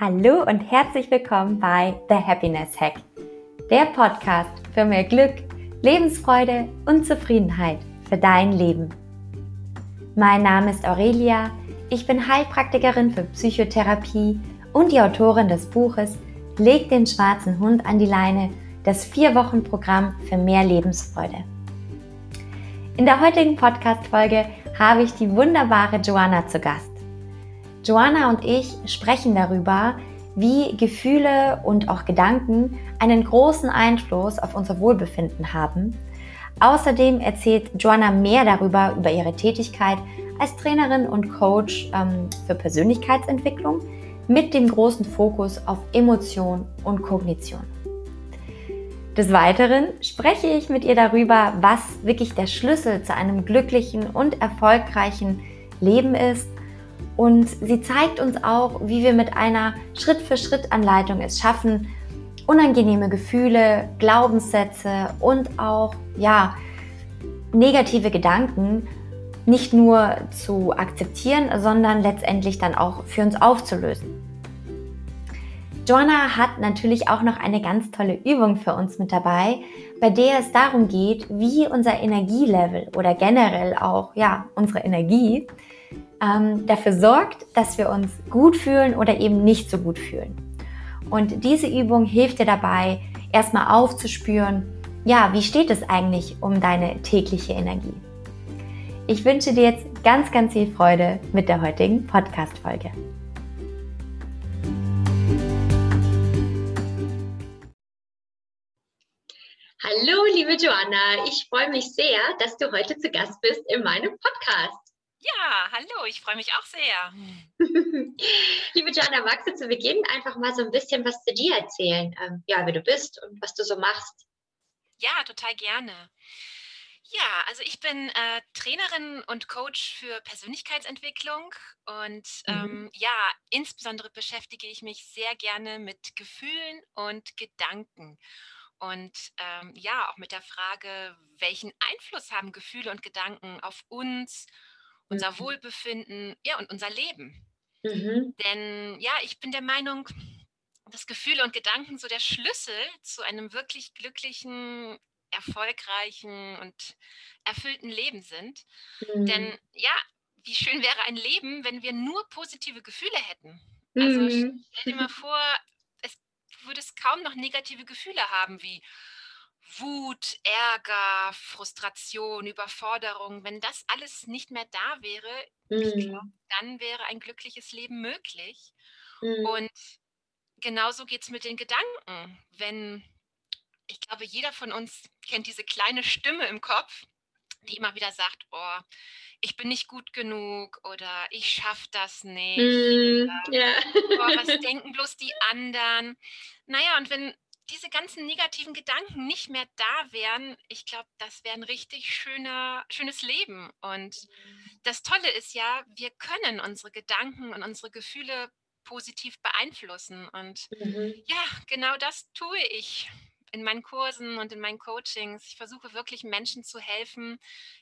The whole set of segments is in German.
Hallo und herzlich willkommen bei The Happiness Hack, der Podcast für mehr Glück, Lebensfreude und Zufriedenheit für dein Leben. Mein Name ist Aurelia, ich bin Heilpraktikerin für Psychotherapie und die Autorin des Buches Leg den schwarzen Hund an die Leine, das Vier-Wochen-Programm für mehr Lebensfreude. In der heutigen Podcast-Folge habe ich die wunderbare Joanna zu Gast. Joanna und ich sprechen darüber, wie Gefühle und auch Gedanken einen großen Einfluss auf unser Wohlbefinden haben. Außerdem erzählt Joanna mehr darüber, über ihre Tätigkeit als Trainerin und Coach ähm, für Persönlichkeitsentwicklung mit dem großen Fokus auf Emotion und Kognition. Des Weiteren spreche ich mit ihr darüber, was wirklich der Schlüssel zu einem glücklichen und erfolgreichen Leben ist und sie zeigt uns auch, wie wir mit einer Schritt-für-Schritt-Anleitung es schaffen, unangenehme Gefühle, Glaubenssätze und auch ja, negative Gedanken nicht nur zu akzeptieren, sondern letztendlich dann auch für uns aufzulösen. Joanna hat natürlich auch noch eine ganz tolle Übung für uns mit dabei, bei der es darum geht, wie unser Energielevel oder generell auch ja, unsere Energie ähm, dafür sorgt, dass wir uns gut fühlen oder eben nicht so gut fühlen. Und diese Übung hilft dir dabei, erstmal aufzuspüren, ja, wie steht es eigentlich um deine tägliche Energie? Ich wünsche dir jetzt ganz, ganz viel Freude mit der heutigen Podcast-Folge. Hallo, liebe Joanna. Ich freue mich sehr, dass du heute zu Gast bist in meinem Podcast. Ja, hallo, ich freue mich auch sehr. Liebe Jana, magst du zu Beginn einfach mal so ein bisschen was zu dir erzählen? Ähm, ja, wer du bist und was du so machst? Ja, total gerne. Ja, also ich bin äh, Trainerin und Coach für Persönlichkeitsentwicklung und mhm. ähm, ja, insbesondere beschäftige ich mich sehr gerne mit Gefühlen und Gedanken. Und ähm, ja, auch mit der Frage, welchen Einfluss haben Gefühle und Gedanken auf uns, unser mhm. Wohlbefinden, ja, und unser Leben. Mhm. Denn ja, ich bin der Meinung, dass Gefühle und Gedanken so der Schlüssel zu einem wirklich glücklichen, erfolgreichen und erfüllten Leben sind. Mhm. Denn ja, wie schön wäre ein Leben, wenn wir nur positive Gefühle hätten. Also mhm. stell dir mal vor, es würde es kaum noch negative Gefühle haben wie Wut, Ärger, Frustration, Überforderung, wenn das alles nicht mehr da wäre, mhm. glaub, dann wäre ein glückliches Leben möglich. Mhm. Und genauso geht es mit den Gedanken. Wenn, ich glaube, jeder von uns kennt diese kleine Stimme im Kopf, die immer wieder sagt, oh, ich bin nicht gut genug oder ich schaffe das nicht. Mm, oder, yeah. oh, was denken bloß die anderen? Naja, und wenn diese ganzen negativen Gedanken nicht mehr da wären, ich glaube, das wäre ein richtig schöner, schönes Leben. Und das Tolle ist ja, wir können unsere Gedanken und unsere Gefühle positiv beeinflussen. Und mhm. ja, genau das tue ich in meinen Kursen und in meinen Coachings. Ich versuche wirklich Menschen zu helfen,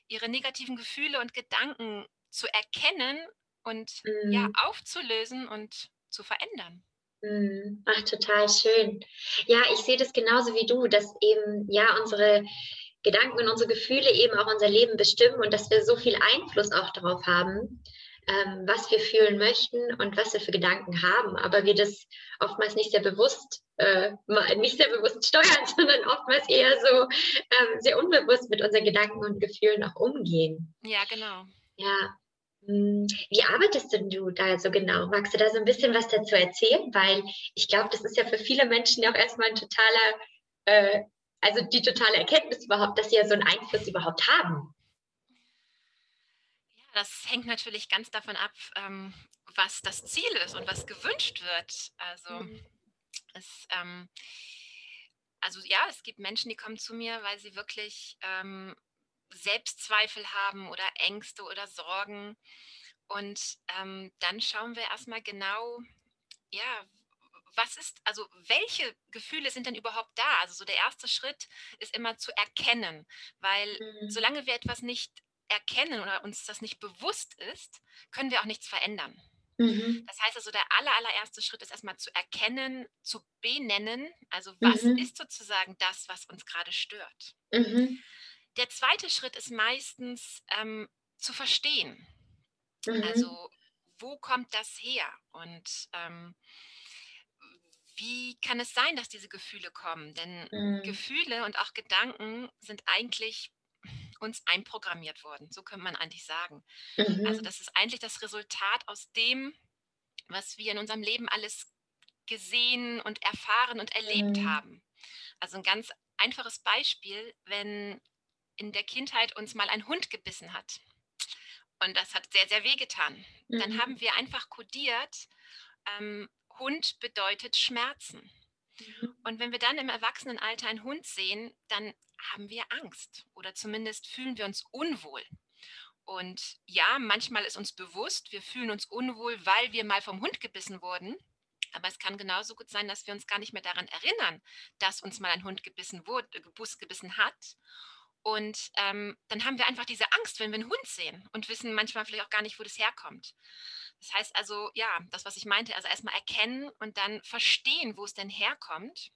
ihre negativen Gefühle und Gedanken zu erkennen und mhm. ja, aufzulösen und zu verändern. Mhm. Ach, total schön. Ja, ich sehe das genauso wie du, dass eben ja unsere Gedanken und unsere Gefühle eben auch unser Leben bestimmen und dass wir so viel Einfluss auch darauf haben, ähm, was wir fühlen möchten und was wir für Gedanken haben. Aber wir das oftmals nicht sehr bewusst, äh, nicht sehr bewusst steuern, sondern oftmals eher so ähm, sehr unbewusst mit unseren Gedanken und Gefühlen auch umgehen. Ja, genau. Ja, wie arbeitest du da so genau? Magst du da so ein bisschen was dazu erzählen? Weil ich glaube, das ist ja für viele Menschen auch erstmal ein totaler, äh, also die totale Erkenntnis überhaupt, dass sie ja so einen Einfluss überhaupt haben. Ja, das hängt natürlich ganz davon ab, ähm, was das Ziel ist und was gewünscht wird. Also mhm. es, ähm, also ja, es gibt Menschen, die kommen zu mir, weil sie wirklich ähm, Selbstzweifel haben oder Ängste oder Sorgen. Und ähm, dann schauen wir erstmal genau, ja, was ist, also welche Gefühle sind denn überhaupt da? Also so der erste Schritt ist immer zu erkennen, weil mhm. solange wir etwas nicht erkennen oder uns das nicht bewusst ist, können wir auch nichts verändern. Mhm. Das heißt also, der aller, allererste Schritt ist erstmal zu erkennen, zu benennen, also was mhm. ist sozusagen das, was uns gerade stört. Der zweite Schritt ist meistens ähm, zu verstehen. Mhm. Also wo kommt das her? Und ähm, wie kann es sein, dass diese Gefühle kommen? Denn mhm. Gefühle und auch Gedanken sind eigentlich uns einprogrammiert worden. So könnte man eigentlich sagen. Also mhm. Also das ist eigentlich das Resultat aus dem, was wir in unserem Leben alles gesehen und erfahren und erlebt mhm. haben. Also ein ganz einfaches Beispiel, wenn in der Kindheit uns mal ein Hund gebissen hat und das hat sehr, sehr weh getan, mhm. dann haben wir einfach kodiert, ähm, Hund bedeutet Schmerzen. Mhm. Und wenn wir dann im Erwachsenenalter einen Hund sehen, dann haben wir Angst oder zumindest fühlen wir uns unwohl. Und ja, manchmal ist uns bewusst, wir fühlen uns unwohl, weil wir mal vom Hund gebissen wurden. Aber es kann genauso gut sein, dass wir uns gar nicht mehr daran erinnern, dass uns mal ein Hund gebissen, wurde, gebissen hat. Und ähm, dann haben wir einfach diese Angst, wenn wir einen Hund sehen und wissen manchmal vielleicht auch gar nicht, wo das herkommt. Das heißt also, ja, das, was ich meinte, also erstmal erkennen und dann verstehen, wo es denn herkommt.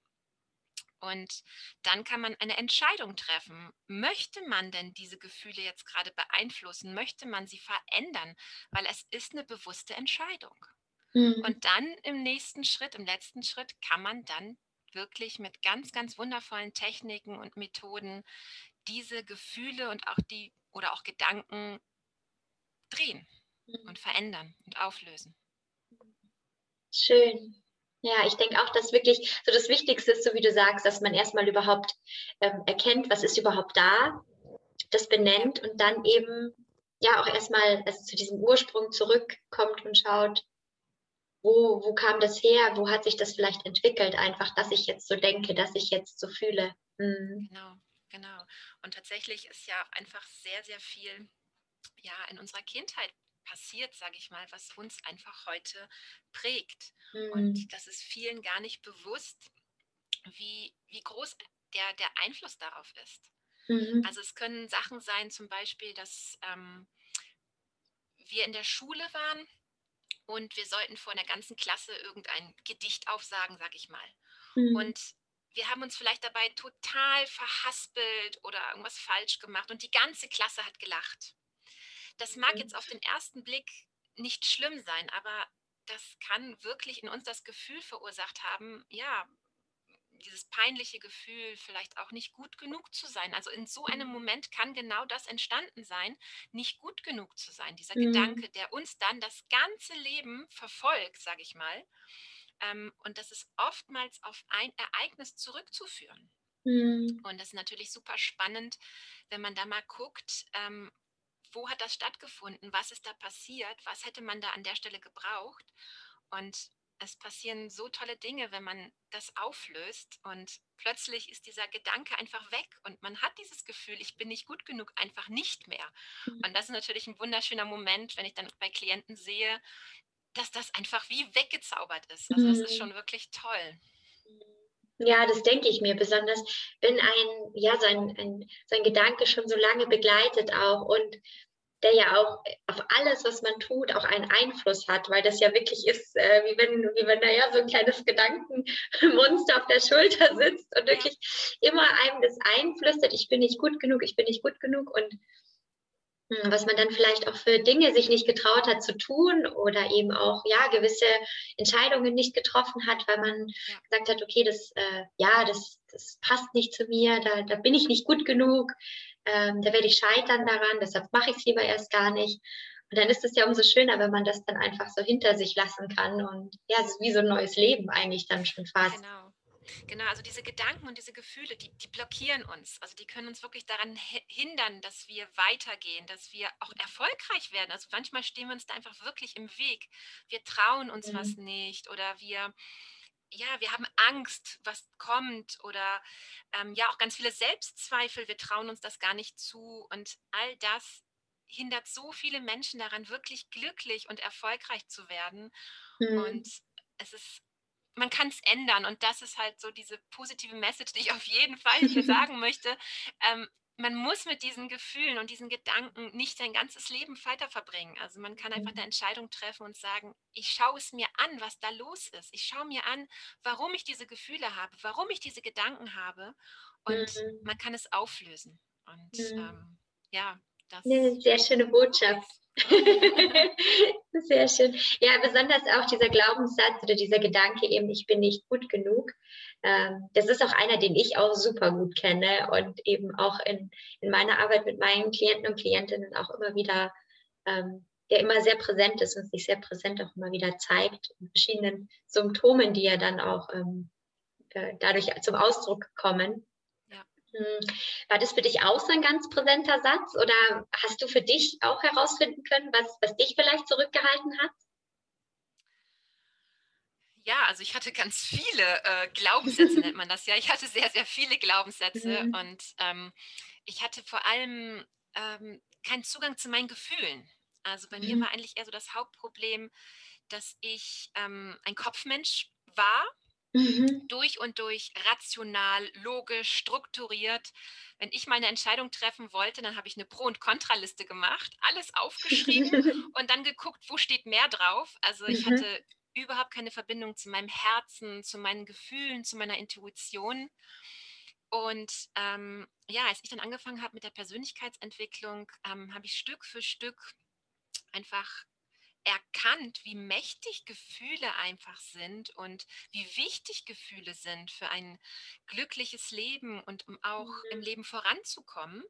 Und dann kann man eine Entscheidung treffen. Möchte man denn diese Gefühle jetzt gerade beeinflussen? Möchte man sie verändern? Weil es ist eine bewusste Entscheidung. Mhm. Und dann im nächsten Schritt, im letzten Schritt, kann man dann wirklich mit ganz, ganz wundervollen Techniken und Methoden diese Gefühle und auch die oder auch Gedanken drehen mhm. und verändern und auflösen. Schön. Ja, ich denke auch, dass wirklich so das Wichtigste ist, so wie du sagst, dass man erstmal überhaupt ähm, erkennt, was ist überhaupt da, das benennt und dann eben ja auch erstmal also zu diesem Ursprung zurückkommt und schaut, wo, wo kam das her, wo hat sich das vielleicht entwickelt, einfach, dass ich jetzt so denke, dass ich jetzt so fühle. Mhm. Genau, genau. Und tatsächlich ist ja einfach sehr, sehr viel ja in unserer Kindheit passiert, sage ich mal, was uns einfach heute prägt. Mhm. Und das ist vielen gar nicht bewusst, wie, wie groß der, der Einfluss darauf ist. Mhm. Also es können Sachen sein, zum Beispiel, dass ähm, wir in der Schule waren und wir sollten vor einer ganzen Klasse irgendein Gedicht aufsagen, sage ich mal. Mhm. Und wir haben uns vielleicht dabei total verhaspelt oder irgendwas falsch gemacht und die ganze Klasse hat gelacht. Das mag jetzt auf den ersten Blick nicht schlimm sein, aber das kann wirklich in uns das Gefühl verursacht haben, ja, dieses peinliche Gefühl, vielleicht auch nicht gut genug zu sein. Also in so einem mhm. Moment kann genau das entstanden sein, nicht gut genug zu sein. Dieser mhm. Gedanke, der uns dann das ganze Leben verfolgt, sage ich mal. Ähm, und das ist oftmals auf ein Ereignis zurückzuführen. Mhm. Und das ist natürlich super spannend, wenn man da mal guckt, ähm, wo hat das stattgefunden, was ist da passiert, was hätte man da an der Stelle gebraucht. Und es passieren so tolle Dinge, wenn man das auflöst und plötzlich ist dieser Gedanke einfach weg und man hat dieses Gefühl, ich bin nicht gut genug, einfach nicht mehr. Mhm. Und das ist natürlich ein wunderschöner Moment, wenn ich dann bei Klienten sehe, dass das einfach wie weggezaubert ist. Also das ist mhm. schon wirklich toll. Ja, das denke ich mir, besonders wenn ein, ja, so ein, ein, so ein Gedanke schon so lange begleitet auch und der ja auch auf alles, was man tut, auch einen Einfluss hat, weil das ja wirklich ist, äh, wie wenn, wie wenn da ja so ein kleines Gedankenmonster auf der Schulter sitzt und wirklich immer einem das einflüstert, ich bin nicht gut genug, ich bin nicht gut genug und was man dann vielleicht auch für Dinge sich nicht getraut hat zu tun oder eben auch ja gewisse Entscheidungen nicht getroffen hat, weil man ja. gesagt hat, okay, das äh, ja, das, das passt nicht zu mir, da, da bin ich nicht gut genug, ähm, da werde ich scheitern daran, deshalb mache ich es lieber erst gar nicht. Und dann ist es ja umso schöner, wenn man das dann einfach so hinter sich lassen kann und ja, es ist wie so ein neues Leben eigentlich dann schon fast. Genau. Genau, also diese Gedanken und diese Gefühle, die, die blockieren uns. Also die können uns wirklich daran hindern, dass wir weitergehen, dass wir auch erfolgreich werden. Also manchmal stehen wir uns da einfach wirklich im Weg. Wir trauen uns mhm. was nicht oder wir, ja, wir haben Angst, was kommt oder ähm, ja auch ganz viele Selbstzweifel. Wir trauen uns das gar nicht zu und all das hindert so viele Menschen daran, wirklich glücklich und erfolgreich zu werden. Mhm. Und es ist man kann es ändern und das ist halt so diese positive Message, die ich auf jeden Fall hier sagen möchte. Ähm, man muss mit diesen Gefühlen und diesen Gedanken nicht sein ganzes Leben weiter verbringen. Also man kann einfach eine mhm. Entscheidung treffen und sagen, ich schaue es mir an, was da los ist. Ich schaue mir an, warum ich diese Gefühle habe, warum ich diese Gedanken habe. Und mhm. man kann es auflösen. Und mhm. ähm, ja, das. Eine sehr schöne Botschaft. Sehr schön. Ja, besonders auch dieser Glaubenssatz oder dieser Gedanke eben, ich bin nicht gut genug. Ähm, das ist auch einer, den ich auch super gut kenne und eben auch in, in meiner Arbeit mit meinen Klienten und Klientinnen auch immer wieder, ähm, der immer sehr präsent ist und sich sehr präsent auch immer wieder zeigt in verschiedenen Symptomen, die ja dann auch ähm, äh, dadurch zum Ausdruck kommen. Hm. War das für dich auch so ein ganz präsenter Satz oder hast du für dich auch herausfinden können, was, was dich vielleicht zurückgehalten hat? Ja, also ich hatte ganz viele äh, Glaubenssätze, nennt man das ja. Ich hatte sehr, sehr viele Glaubenssätze mhm. und ähm, ich hatte vor allem ähm, keinen Zugang zu meinen Gefühlen. Also bei mhm. mir war eigentlich eher so das Hauptproblem, dass ich ähm, ein Kopfmensch war Mhm. Durch und durch rational, logisch, strukturiert. Wenn ich mal eine Entscheidung treffen wollte, dann habe ich eine Pro- und Kontraliste gemacht, alles aufgeschrieben und dann geguckt, wo steht mehr drauf. Also ich mhm. hatte überhaupt keine Verbindung zu meinem Herzen, zu meinen Gefühlen, zu meiner Intuition. Und ähm, ja, als ich dann angefangen habe mit der Persönlichkeitsentwicklung, ähm, habe ich Stück für Stück einfach erkannt, wie mächtig Gefühle einfach sind und wie wichtig Gefühle sind für ein glückliches Leben und um auch mhm. im Leben voranzukommen.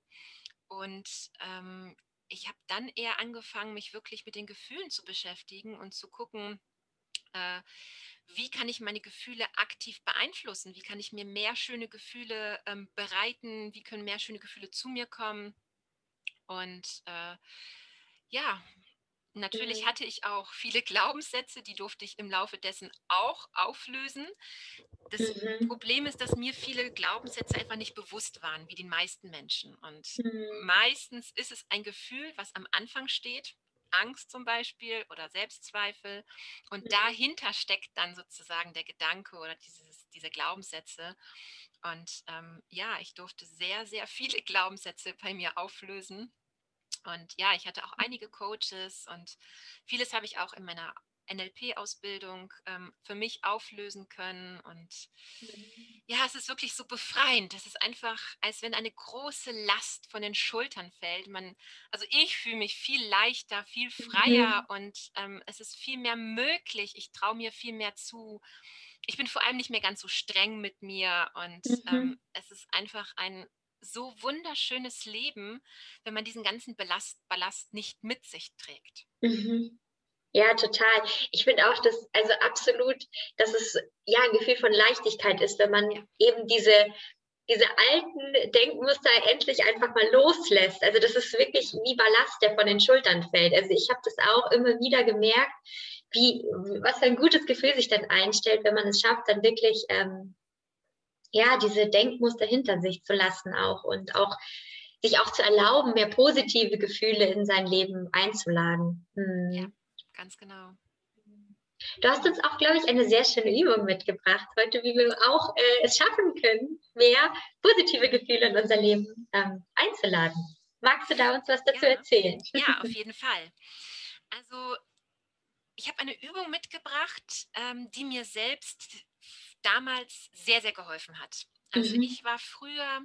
Und ähm, ich habe dann eher angefangen, mich wirklich mit den Gefühlen zu beschäftigen und zu gucken, äh, wie kann ich meine Gefühle aktiv beeinflussen? Wie kann ich mir mehr schöne Gefühle ähm, bereiten? Wie können mehr schöne Gefühle zu mir kommen? Und äh, ja, Natürlich mhm. hatte ich auch viele Glaubenssätze, die durfte ich im Laufe dessen auch auflösen. Das mhm. Problem ist, dass mir viele Glaubenssätze einfach nicht bewusst waren, wie den meisten Menschen. Und mhm. meistens ist es ein Gefühl, was am Anfang steht, Angst zum Beispiel oder Selbstzweifel. Und mhm. dahinter steckt dann sozusagen der Gedanke oder dieses, diese Glaubenssätze. Und ähm, ja, ich durfte sehr, sehr viele Glaubenssätze bei mir auflösen. Und ja, ich hatte auch einige Coaches und vieles habe ich auch in meiner NLP-Ausbildung ähm, für mich auflösen können. Und mhm. ja, es ist wirklich so befreiend. Es ist einfach, als wenn eine große Last von den Schultern fällt. Man, also ich fühle mich viel leichter, viel freier mhm. und ähm, es ist viel mehr möglich. Ich traue mir viel mehr zu. Ich bin vor allem nicht mehr ganz so streng mit mir und mhm. ähm, es ist einfach ein so wunderschönes Leben, wenn man diesen ganzen Ballast, Ballast nicht mit sich trägt. Mhm. Ja, total. Ich finde auch, dass, also absolut, dass es ja ein Gefühl von Leichtigkeit ist, wenn man ja. eben diese, diese alten Denkmuster endlich einfach mal loslässt. Also das ist wirklich wie Ballast, der von den Schultern fällt. Also ich habe das auch immer wieder gemerkt, wie, was für ein gutes Gefühl sich dann einstellt, wenn man es schafft, dann wirklich ähm, ja, diese Denkmuster hinter sich zu lassen auch und auch sich auch zu erlauben, mehr positive Gefühle in sein Leben einzuladen. Hm. Ja, ganz genau. Du hast uns auch, glaube ich, eine sehr schöne Übung mitgebracht heute, wie wir auch äh, es schaffen können, mehr positive Gefühle in unser Leben ähm, einzuladen. Magst du da uns was dazu ja. erzählen? Ja, auf jeden Fall. Also ich habe eine Übung mitgebracht, ähm, die mir selbst damals sehr, sehr geholfen hat. Also mhm. ich war früher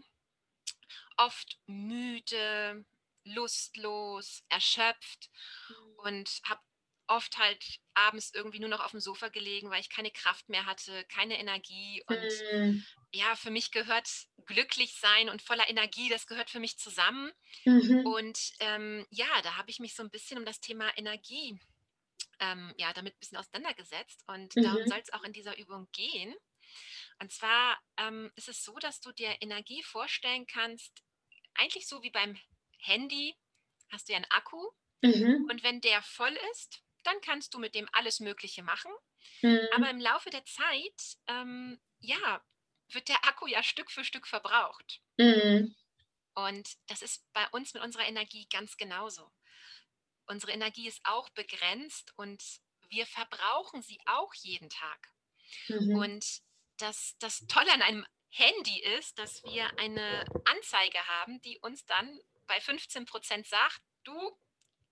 oft müde, lustlos, erschöpft mhm. und habe oft halt abends irgendwie nur noch auf dem Sofa gelegen, weil ich keine Kraft mehr hatte, keine Energie. Und mhm. ja, für mich gehört glücklich sein und voller Energie, das gehört für mich zusammen. Mhm. Und ähm, ja, da habe ich mich so ein bisschen um das Thema Energie ähm, ja, damit ein bisschen auseinandergesetzt und mhm. darum soll es auch in dieser Übung gehen. Und zwar ähm, ist es so, dass du dir Energie vorstellen kannst, eigentlich so wie beim Handy hast du ja einen Akku mhm. und wenn der voll ist, dann kannst du mit dem alles Mögliche machen. Mhm. Aber im Laufe der Zeit, ähm, ja, wird der Akku ja Stück für Stück verbraucht. Mhm. Und das ist bei uns mit unserer Energie ganz genauso unsere Energie ist auch begrenzt und wir verbrauchen sie auch jeden Tag. Mhm. Und das, das Tolle an einem Handy ist, dass wir eine Anzeige haben, die uns dann bei 15 Prozent sagt, du,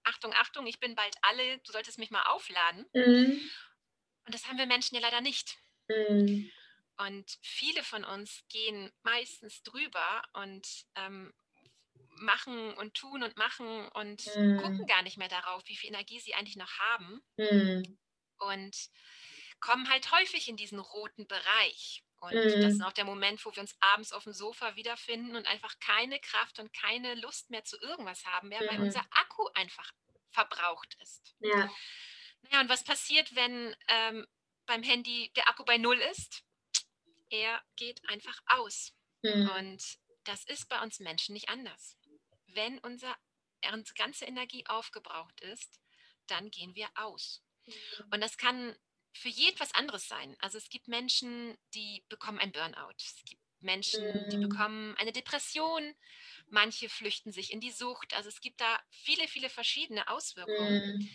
Achtung, Achtung, ich bin bald alle, du solltest mich mal aufladen. Mhm. Und das haben wir Menschen ja leider nicht. Mhm. Und viele von uns gehen meistens drüber und ähm, machen und tun und machen und mhm. gucken gar nicht mehr darauf, wie viel Energie sie eigentlich noch haben. Mhm. Und kommen halt häufig in diesen roten Bereich. Und mhm. das ist auch der Moment, wo wir uns abends auf dem Sofa wiederfinden und einfach keine Kraft und keine Lust mehr zu irgendwas haben mehr, weil unser Akku einfach verbraucht ist. Ja. Naja, und was passiert, wenn ähm, beim Handy der Akku bei Null ist? Er geht einfach aus. Mhm. Und das ist bei uns Menschen nicht anders. Wenn unser, unsere ganze Energie aufgebraucht ist, dann gehen wir aus. Mhm. Und das kann für jeden was anderes sein. Also es gibt Menschen, die bekommen ein Burnout. Es gibt Menschen, die mhm. bekommen eine Depression. Manche flüchten sich in die Sucht. Also es gibt da viele, viele verschiedene Auswirkungen. Mhm.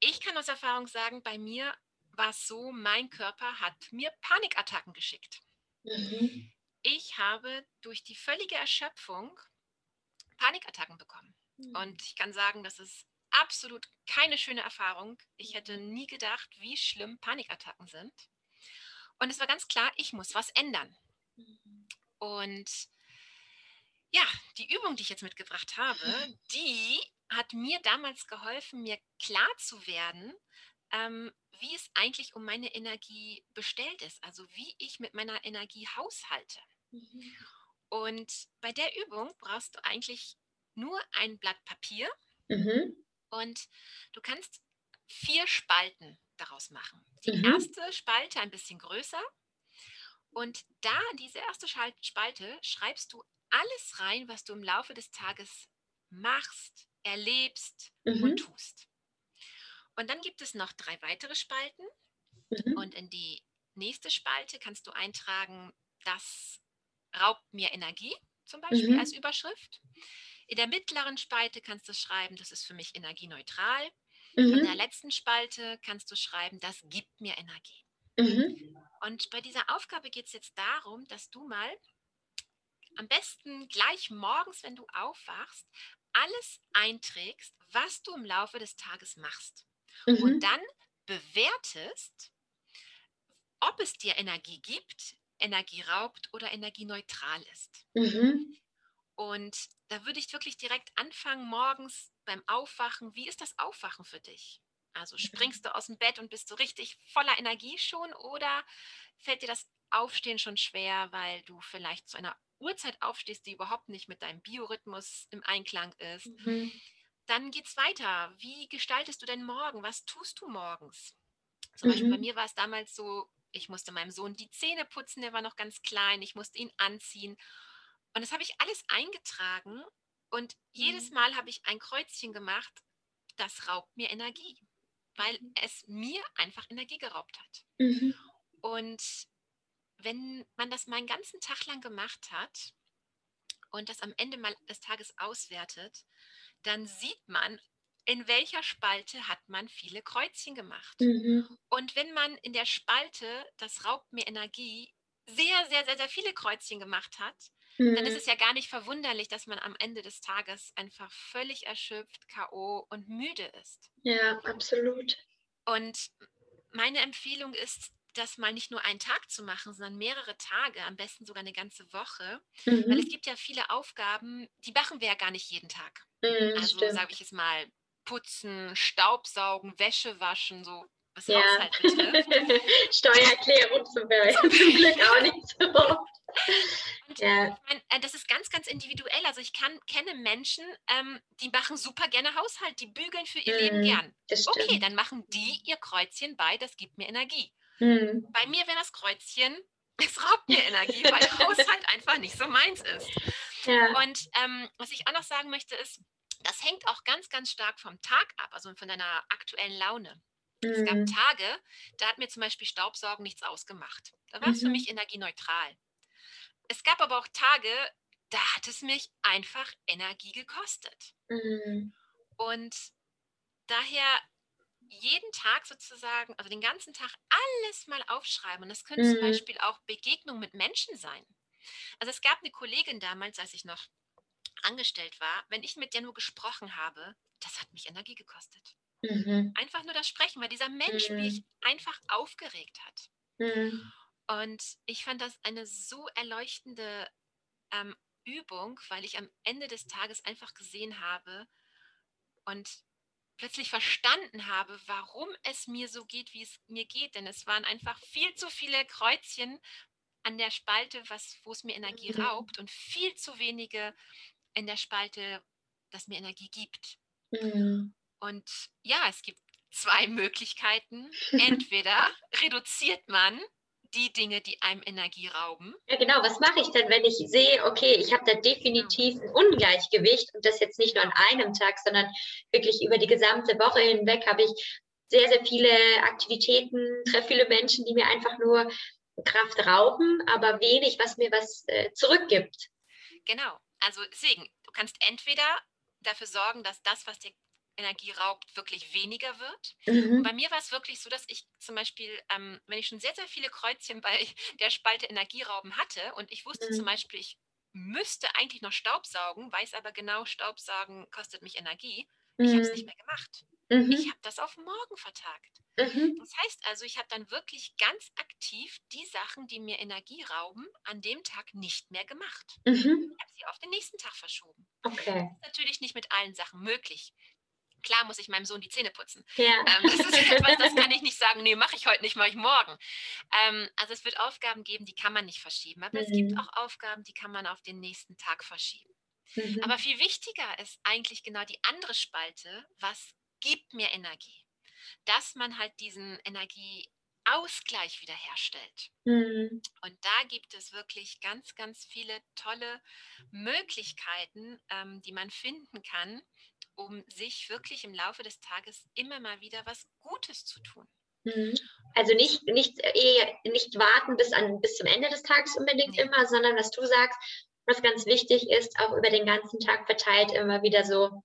Ich kann aus Erfahrung sagen, bei mir war es so, mein Körper hat mir Panikattacken geschickt. Mhm. Ich habe durch die völlige Erschöpfung Panikattacken bekommen. Mhm. Und ich kann sagen, das ist absolut keine schöne Erfahrung. Ich hätte mhm. nie gedacht, wie schlimm Panikattacken sind. Und es war ganz klar, ich muss was ändern. Mhm. Und ja, die Übung, die ich jetzt mitgebracht habe, die hat mir damals geholfen, mir klar zu werden, ähm, wie es eigentlich um meine Energie bestellt ist, also wie ich mit meiner Energie haushalte. Mhm. Und bei der Übung brauchst du eigentlich nur ein Blatt Papier mhm. und du kannst vier Spalten daraus machen. Die mhm. erste Spalte ein bisschen größer und da in diese erste Spalte schreibst du alles rein, was du im Laufe des Tages machst, erlebst mhm. und tust. Und dann gibt es noch drei weitere Spalten. Mhm. Und in die nächste Spalte kannst du eintragen, das raubt mir Energie, zum Beispiel mhm. als Überschrift. In der mittleren Spalte kannst du schreiben, das ist für mich energieneutral. Mhm. In der letzten Spalte kannst du schreiben, das gibt mir Energie. Mhm. Und bei dieser Aufgabe geht es jetzt darum, dass du mal am besten gleich morgens, wenn du aufwachst, alles einträgst, was du im Laufe des Tages machst. Mhm. Und dann bewertest, ob es dir Energie gibt, Energie raubt oder energieneutral ist. Mhm. Und da würde ich wirklich direkt anfangen, morgens beim Aufwachen. Wie ist das Aufwachen für dich? Also mhm. springst du aus dem Bett und bist du richtig voller Energie schon oder fällt dir das Aufstehen schon schwer, weil du vielleicht zu einer Uhrzeit aufstehst, die überhaupt nicht mit deinem Biorhythmus im Einklang ist? Mhm. Dann geht es weiter. Wie gestaltest du deinen Morgen? Was tust du morgens? Zum mhm. Beispiel bei mir war es damals so, ich musste meinem Sohn die Zähne putzen, der war noch ganz klein, ich musste ihn anziehen. Und das habe ich alles eingetragen und jedes mhm. Mal habe ich ein Kreuzchen gemacht, das raubt mir Energie, weil es mir einfach Energie geraubt hat. Mhm. Und wenn man das meinen ganzen Tag lang gemacht hat und das am Ende mal des Tages auswertet, dann sieht man, in welcher Spalte hat man viele Kreuzchen gemacht. Mhm. Und wenn man in der Spalte, das raubt mir Energie, sehr, sehr, sehr, sehr viele Kreuzchen gemacht hat, mhm. dann ist mhm. es ja gar nicht verwunderlich, dass man am Ende des Tages einfach völlig erschöpft, KO und müde ist. Ja, absolut. Und meine Empfehlung ist, das mal nicht nur einen Tag zu machen, sondern mehrere Tage, am besten sogar eine ganze Woche. Mhm. Weil es gibt ja viele Aufgaben, die machen wir ja gar nicht jeden Tag. Mhm, also sage ich es mal, putzen, Staubsaugen, Wäsche waschen, so was ja. Haushalt betrifft. Steuererklärung zum, zum Glück auch nicht so oft. Und ja. ich mein, äh, das ist ganz, ganz individuell. Also ich kann, kenne Menschen, ähm, die machen super gerne Haushalt, die bügeln für ihr mm, Leben gern. Okay, dann machen die ihr Kreuzchen bei, das gibt mir Energie. Mm. Bei mir wäre das Kreuzchen, es raubt mir Energie, weil Haushalt einfach nicht so meins ist. Ja. Und ähm, was ich auch noch sagen möchte ist, das hängt auch ganz, ganz stark vom Tag ab, also von deiner aktuellen Laune. Es gab mhm. Tage, da hat mir zum Beispiel Staubsaugen nichts ausgemacht. Da war es mhm. für mich energieneutral. Es gab aber auch Tage, da hat es mich einfach Energie gekostet. Mhm. Und daher jeden Tag sozusagen, also den ganzen Tag alles mal aufschreiben. Und das können mhm. zum Beispiel auch Begegnungen mit Menschen sein. Also es gab eine Kollegin damals, als ich noch angestellt war, wenn ich mit der nur gesprochen habe, das hat mich Energie gekostet. Mhm. Einfach nur das Sprechen, weil dieser Mensch mhm. mich einfach aufgeregt hat. Mhm. Und ich fand das eine so erleuchtende ähm, Übung, weil ich am Ende des Tages einfach gesehen habe und plötzlich verstanden habe, warum es mir so geht, wie es mir geht. Denn es waren einfach viel zu viele Kreuzchen an der Spalte, was, wo es mir Energie mhm. raubt und viel zu wenige in der Spalte, das mir Energie gibt. Mhm. Und ja, es gibt zwei Möglichkeiten. Entweder reduziert man die Dinge, die einem Energie rauben. Ja, genau. Was mache ich denn, wenn ich sehe, okay, ich habe da definitiv ein Ungleichgewicht und das jetzt nicht nur an einem Tag, sondern wirklich über die gesamte Woche hinweg habe ich sehr, sehr viele Aktivitäten, treffe viele Menschen, die mir einfach nur Kraft rauben, aber wenig, was mir was äh, zurückgibt. Genau. Also deswegen, du kannst entweder dafür sorgen, dass das, was dir Energie raubt, wirklich weniger wird. Mhm. bei mir war es wirklich so, dass ich zum Beispiel, ähm, wenn ich schon sehr, sehr viele Kreuzchen bei der Spalte Energierauben hatte und ich wusste mhm. zum Beispiel, ich müsste eigentlich noch Staubsaugen, weiß aber genau, Staubsaugen kostet mich Energie. Ich habe es nicht mhm. mehr gemacht. Mhm. Ich habe das auf morgen vertagt. Mhm. Das heißt also, ich habe dann wirklich ganz aktiv die Sachen, die mir Energie rauben, an dem Tag nicht mehr gemacht. Mhm. Ich habe sie auf den nächsten Tag verschoben. Okay. Das ist natürlich nicht mit allen Sachen möglich. Klar muss ich meinem Sohn die Zähne putzen. Ja. Ähm, das ist etwas, das kann ich nicht sagen, nee, mache ich heute nicht, mache ich morgen. Ähm, also es wird Aufgaben geben, die kann man nicht verschieben. Aber es gibt mhm. auch Aufgaben, die kann man auf den nächsten Tag verschieben. Mhm. Aber viel wichtiger ist eigentlich genau die andere Spalte, was gibt mir Energie? Dass man halt diesen Energieausgleich wiederherstellt. Mhm. Und da gibt es wirklich ganz, ganz viele tolle Möglichkeiten, ähm, die man finden kann, um sich wirklich im Laufe des Tages immer mal wieder was Gutes zu tun. Mhm. Also nicht, nicht, eher, nicht warten bis, an, bis zum Ende des Tages unbedingt immer, sondern was du sagst, was ganz wichtig ist, auch über den ganzen Tag verteilt immer wieder so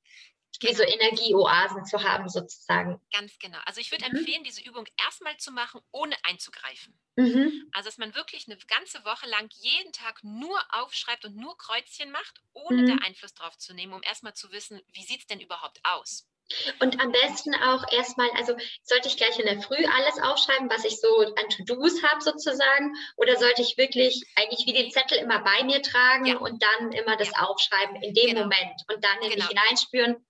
wie so Energieoasen zu haben, sozusagen. Ganz genau. Also ich würde mhm. empfehlen, diese Übung erstmal zu machen, ohne einzugreifen. Mhm. Also dass man wirklich eine ganze Woche lang jeden Tag nur aufschreibt und nur Kreuzchen macht, ohne mhm. da Einfluss drauf zu nehmen, um erstmal zu wissen, wie sieht es denn überhaupt aus. Und am besten auch erstmal, also sollte ich gleich in der Früh alles aufschreiben, was ich so an To-Dos habe sozusagen, oder sollte ich wirklich eigentlich wie den Zettel immer bei mir tragen ja. und dann immer das ja. aufschreiben in dem genau. Moment und dann in genau. mich hineinspüren,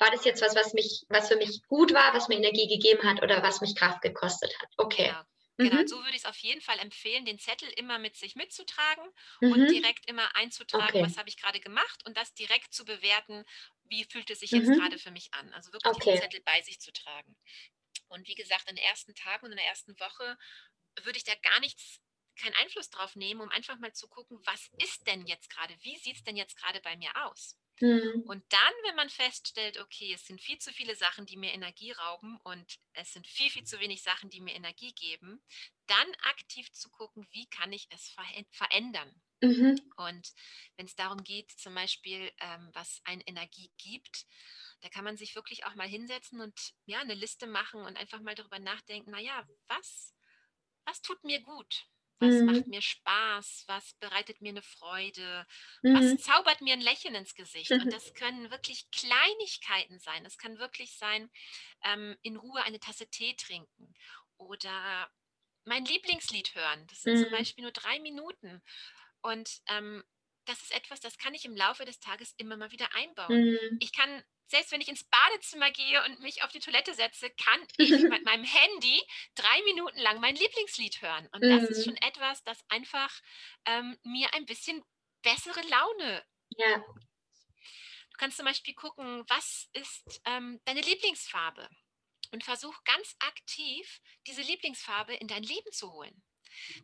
war das jetzt was, was mich, was für mich gut war, was mir Energie gegeben hat oder was mich Kraft gekostet hat? Okay. Ja. Genau, mhm. so würde ich es auf jeden Fall empfehlen, den Zettel immer mit sich mitzutragen mhm. und direkt immer einzutragen, okay. was habe ich gerade gemacht und das direkt zu bewerten, wie fühlt es sich jetzt mhm. gerade für mich an. Also wirklich okay. den Zettel bei sich zu tragen. Und wie gesagt, in den ersten Tagen und in der ersten Woche würde ich da gar nichts keinen Einfluss drauf nehmen, um einfach mal zu gucken, was ist denn jetzt gerade, wie sieht es denn jetzt gerade bei mir aus? Mhm. Und dann, wenn man feststellt, okay, es sind viel zu viele Sachen, die mir Energie rauben und es sind viel, viel zu wenig Sachen, die mir Energie geben, dann aktiv zu gucken, wie kann ich es verändern. Mhm. Und wenn es darum geht, zum Beispiel, ähm, was ein Energie gibt, da kann man sich wirklich auch mal hinsetzen und ja, eine Liste machen und einfach mal darüber nachdenken, naja, was, was tut mir gut? Was mhm. macht mir Spaß? Was bereitet mir eine Freude? Mhm. Was zaubert mir ein Lächeln ins Gesicht? Und das können wirklich Kleinigkeiten sein. Es kann wirklich sein, ähm, in Ruhe eine Tasse Tee trinken oder mein Lieblingslied hören. Das sind mhm. zum Beispiel nur drei Minuten. Und ähm, das ist etwas, das kann ich im Laufe des Tages immer mal wieder einbauen. Mhm. Ich kann selbst wenn ich ins Badezimmer gehe und mich auf die Toilette setze, kann ich mit meinem Handy drei Minuten lang mein Lieblingslied hören. Und das mhm. ist schon etwas, das einfach ähm, mir ein bisschen bessere Laune. Ja. Du kannst zum Beispiel gucken, was ist ähm, deine Lieblingsfarbe? Und versuch ganz aktiv, diese Lieblingsfarbe in dein Leben zu holen.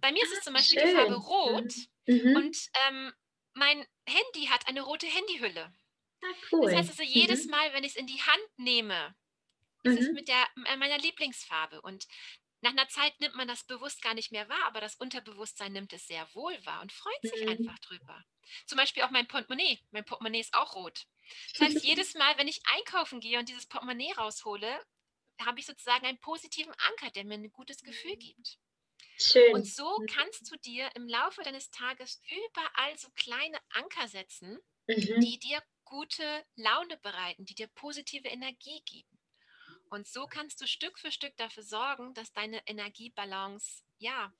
Bei mir ist es zum ah, Beispiel Schön. die Farbe Rot mhm. und ähm, mein Handy hat eine rote Handyhülle. Ah, cool. Das heißt also, jedes mhm. Mal, wenn ich es in die Hand nehme, ist mhm. es mit der, äh, meiner Lieblingsfarbe. Und nach einer Zeit nimmt man das bewusst gar nicht mehr wahr, aber das Unterbewusstsein nimmt es sehr wohl wahr und freut sich mhm. einfach drüber. Zum Beispiel auch mein Portemonnaie. Mein Portemonnaie ist auch rot. Das heißt, jedes Mal, wenn ich einkaufen gehe und dieses Portemonnaie raushole, habe ich sozusagen einen positiven Anker, der mir ein gutes Gefühl gibt. Schön. Und so kannst du dir im Laufe deines Tages überall so kleine Anker setzen, mhm. die dir gute Laune bereiten, die dir positive Energie geben. Und so kannst du Stück für Stück dafür sorgen, dass deine Energiebalance ja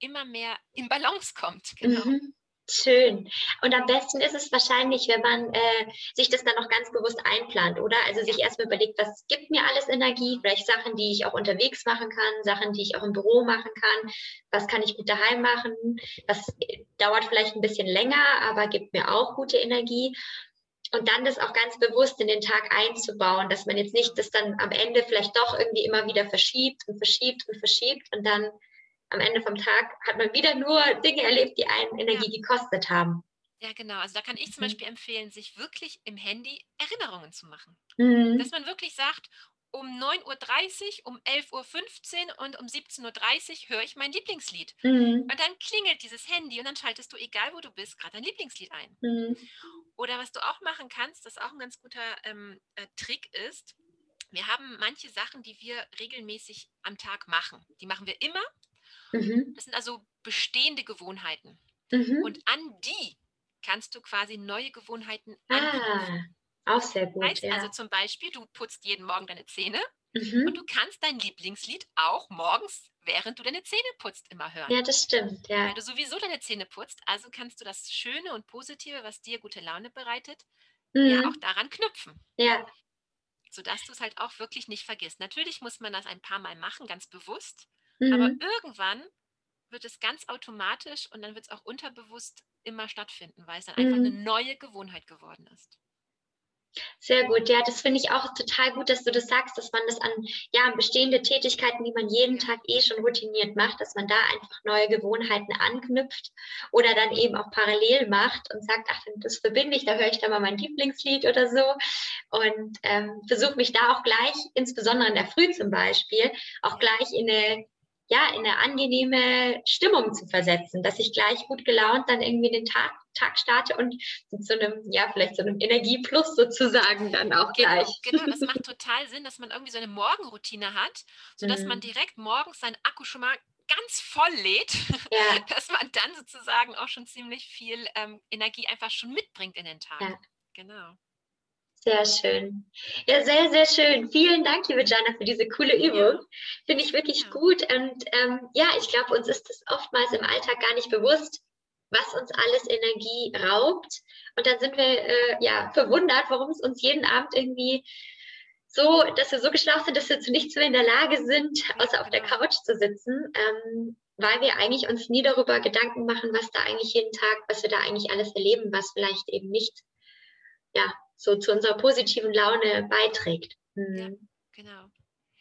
immer mehr in Balance kommt. Genau. Mhm. Schön. Und am besten ist es wahrscheinlich, wenn man äh, sich das dann auch ganz bewusst einplant, oder? Also sich erstmal überlegt, was gibt mir alles Energie? Vielleicht Sachen, die ich auch unterwegs machen kann, Sachen, die ich auch im Büro machen kann. Was kann ich mit daheim machen? Was äh, dauert vielleicht ein bisschen länger, aber gibt mir auch gute Energie. Und dann das auch ganz bewusst in den Tag einzubauen, dass man jetzt nicht das dann am Ende vielleicht doch irgendwie immer wieder verschiebt und verschiebt und verschiebt und dann am Ende vom Tag hat man wieder nur Dinge erlebt, die einen Energie ja. gekostet haben. Ja, genau. Also da kann ich zum mhm. Beispiel empfehlen, sich wirklich im Handy Erinnerungen zu machen. Mhm. Dass man wirklich sagt, um 9.30 Uhr, um 11.15 Uhr und um 17.30 Uhr höre ich mein Lieblingslied. Mhm. Und dann klingelt dieses Handy und dann schaltest du, egal wo du bist, gerade dein Lieblingslied ein. Mhm. Oder was du auch machen kannst, das auch ein ganz guter ähm, äh, Trick ist, wir haben manche Sachen, die wir regelmäßig am Tag machen. Die machen wir immer Mhm. Das sind also bestehende Gewohnheiten. Mhm. Und an die kannst du quasi neue Gewohnheiten. Ah, auch sehr gut. Heißt, ja. Also zum Beispiel, du putzt jeden Morgen deine Zähne mhm. und du kannst dein Lieblingslied auch morgens, während du deine Zähne putzt, immer hören. Ja, das stimmt. Ja. Weil du sowieso deine Zähne putzt, also kannst du das Schöne und Positive, was dir gute Laune bereitet, ja mhm. auch daran knüpfen. Ja. Sodass du es halt auch wirklich nicht vergisst. Natürlich muss man das ein paar Mal machen, ganz bewusst. Mhm. Aber irgendwann wird es ganz automatisch und dann wird es auch unterbewusst immer stattfinden, weil es dann einfach eine mhm. neue Gewohnheit geworden ist. Sehr gut, ja, das finde ich auch total gut, dass du das sagst, dass man das an, ja, bestehende Tätigkeiten, die man jeden Tag eh schon routiniert macht, dass man da einfach neue Gewohnheiten anknüpft oder dann eben auch parallel macht und sagt, ach, das verbinde ich, da höre ich da mal mein Lieblingslied oder so. Und ähm, versuche mich da auch gleich, insbesondere in der Früh zum Beispiel, auch gleich in eine ja, in eine angenehme Stimmung zu versetzen, dass ich gleich gut gelaunt dann irgendwie den Tag, Tag starte und so einem, ja, vielleicht so einem Energieplus sozusagen dann auch genau, gleich. Genau, das macht total Sinn, dass man irgendwie so eine Morgenroutine hat, sodass mhm. man direkt morgens seinen Akku schon mal ganz voll lädt, ja. dass man dann sozusagen auch schon ziemlich viel ähm, Energie einfach schon mitbringt in den Tag. Ja. Genau. Sehr schön. Ja, sehr, sehr schön. Vielen Dank, liebe Jana, für diese coole Übung. Finde ich wirklich ja. gut. Und ähm, ja, ich glaube, uns ist es oftmals im Alltag gar nicht bewusst, was uns alles Energie raubt. Und dann sind wir äh, ja verwundert, warum es uns jeden Abend irgendwie so, dass wir so geschlaucht sind, dass wir zu nichts mehr in der Lage sind, außer auf der Couch zu sitzen, ähm, weil wir eigentlich uns nie darüber Gedanken machen, was da eigentlich jeden Tag, was wir da eigentlich alles erleben, was vielleicht eben nicht ja, so zu unserer positiven Laune beiträgt. Mhm. Ja, genau.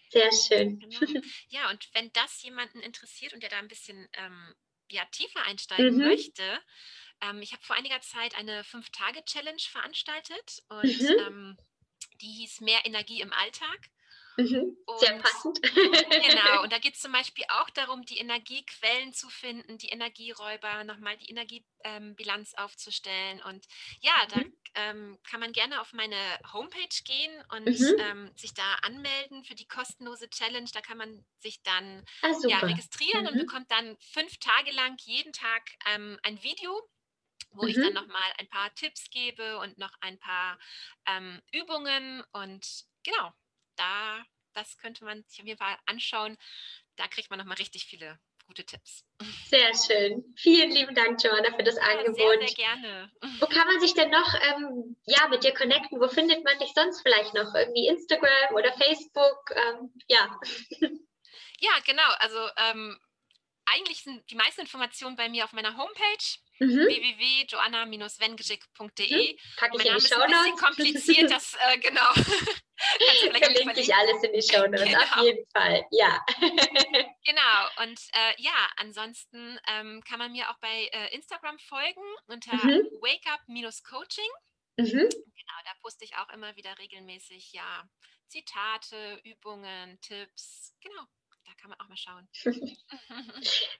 Sehr schön. Genau. Ja, und wenn das jemanden interessiert und der da ein bisschen ähm, ja, tiefer einsteigen mhm. möchte, ähm, ich habe vor einiger Zeit eine Fünf-Tage-Challenge veranstaltet und mhm. ähm, die hieß Mehr Energie im Alltag. Mhm, sehr passend. genau, und da geht es zum Beispiel auch darum, die Energiequellen zu finden, die Energieräuber, nochmal die Energiebilanz ähm, aufzustellen. Und ja, da mhm. Ähm, kann man gerne auf meine Homepage gehen und mhm. ähm, sich da anmelden für die kostenlose Challenge. Da kann man sich dann ah, ja, registrieren und mhm. bekommt dann fünf Tage lang jeden Tag ähm, ein Video wo mhm. ich dann nochmal ein paar Tipps gebe und noch ein paar ähm, Übungen und genau, da, das könnte man sich auf jeden Fall anschauen. Da kriegt man nochmal richtig viele gute Tipps. Sehr schön. Vielen lieben Dank, Joanna, für das ja, Angebot. Sehr, sehr gerne. Wo kann man sich denn noch ähm, ja, mit dir connecten? Wo findet man dich sonst vielleicht noch? Irgendwie Instagram oder Facebook? Ähm, ja. Ja, genau. Also ähm, eigentlich sind die meisten Informationen bei mir auf meiner Homepage mhm. www.joanna-wengeschick.de. Mhm. Ich mein in die Show Notes. Ein bisschen kompliziert, das äh, genau. Verlinke ich alles in die Show Notes, genau. auf jeden Fall, ja. genau, und äh, ja, ansonsten ähm, kann man mir auch bei äh, Instagram folgen unter mhm. wakeup-coaching. Mhm. Genau, da poste ich auch immer wieder regelmäßig, ja, Zitate, Übungen, Tipps, genau. Kann man auch mal schauen.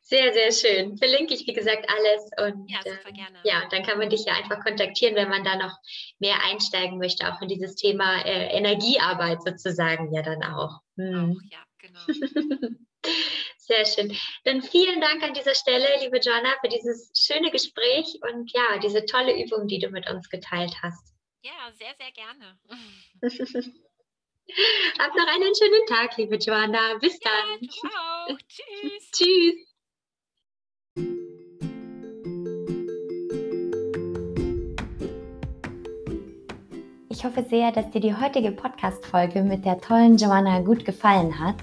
Sehr, sehr schön. Verlinke ich, wie gesagt, alles. Und, ja, super gerne. Äh, ja, dann kann man dich ja einfach kontaktieren, wenn man da noch mehr einsteigen möchte, auch in dieses Thema äh, Energiearbeit sozusagen ja dann auch. Hm. Auch, ja, genau. Sehr schön. Dann vielen Dank an dieser Stelle, liebe Joanna, für dieses schöne Gespräch und ja, diese tolle Übung, die du mit uns geteilt hast. Ja, sehr, sehr gerne. Hab noch einen schönen Tag, liebe Joanna. Bis ja, dann. Ciao. Tschüss. Tschüss. Ich hoffe sehr, dass dir die heutige Podcast-Folge mit der tollen Joanna gut gefallen hat.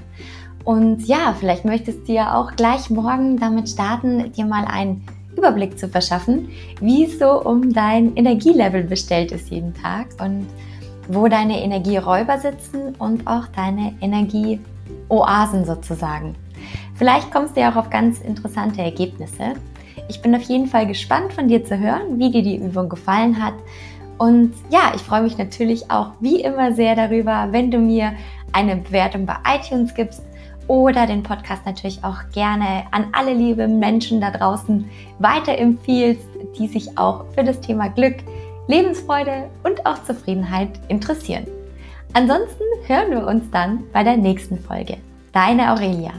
Und ja, vielleicht möchtest du ja auch gleich morgen damit starten, dir mal einen Überblick zu verschaffen, wie es so um dein Energielevel bestellt ist jeden Tag und wo deine Energieräuber sitzen und auch deine Energieoasen sozusagen. Vielleicht kommst du ja auch auf ganz interessante Ergebnisse. Ich bin auf jeden Fall gespannt von dir zu hören, wie dir die Übung gefallen hat. Und ja, ich freue mich natürlich auch wie immer sehr darüber, wenn du mir eine Bewertung bei iTunes gibst oder den Podcast natürlich auch gerne an alle liebe Menschen da draußen weiterempfiehlst, die sich auch für das Thema Glück, Lebensfreude und auch Zufriedenheit interessieren. Ansonsten hören wir uns dann bei der nächsten Folge. Deine Aurelia.